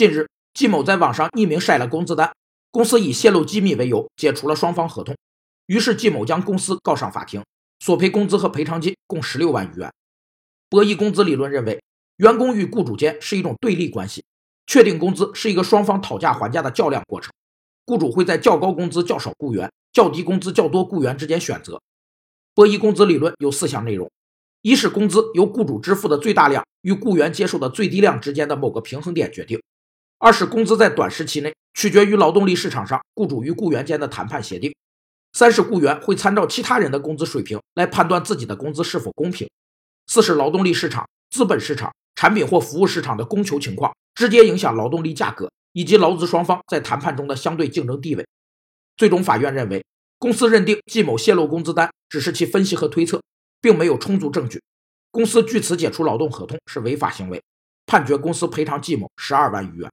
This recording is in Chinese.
近日，季某在网上匿名晒了工资单，公司以泄露机密为由解除了双方合同，于是季某将公司告上法庭，索赔工资和赔偿金共十六万余元。博弈工资理论认为，员工与雇主间是一种对立关系，确定工资是一个双方讨价还价的较量过程，雇主会在较高工资较少雇员、较低工资较多雇员之间选择。博弈工资理论有四项内容：一是工资由雇主支付的最大量与雇员接受的最低量之间的某个平衡点决定；二是工资在短时期内取决于劳动力市场上雇主与雇员间的谈判协定；三是雇员会参照其他人的工资水平来判断自己的工资是否公平。四是劳动力市场、资本市场、产品或服务市场的供求情况直接影响劳动力价格以及劳资双方在谈判中的相对竞争地位。最终，法院认为，公司认定季某泄露工资单只是其分析和推测，并没有充足证据，公司据此解除劳动合同是违法行为，判决公司赔偿季某十二万余元。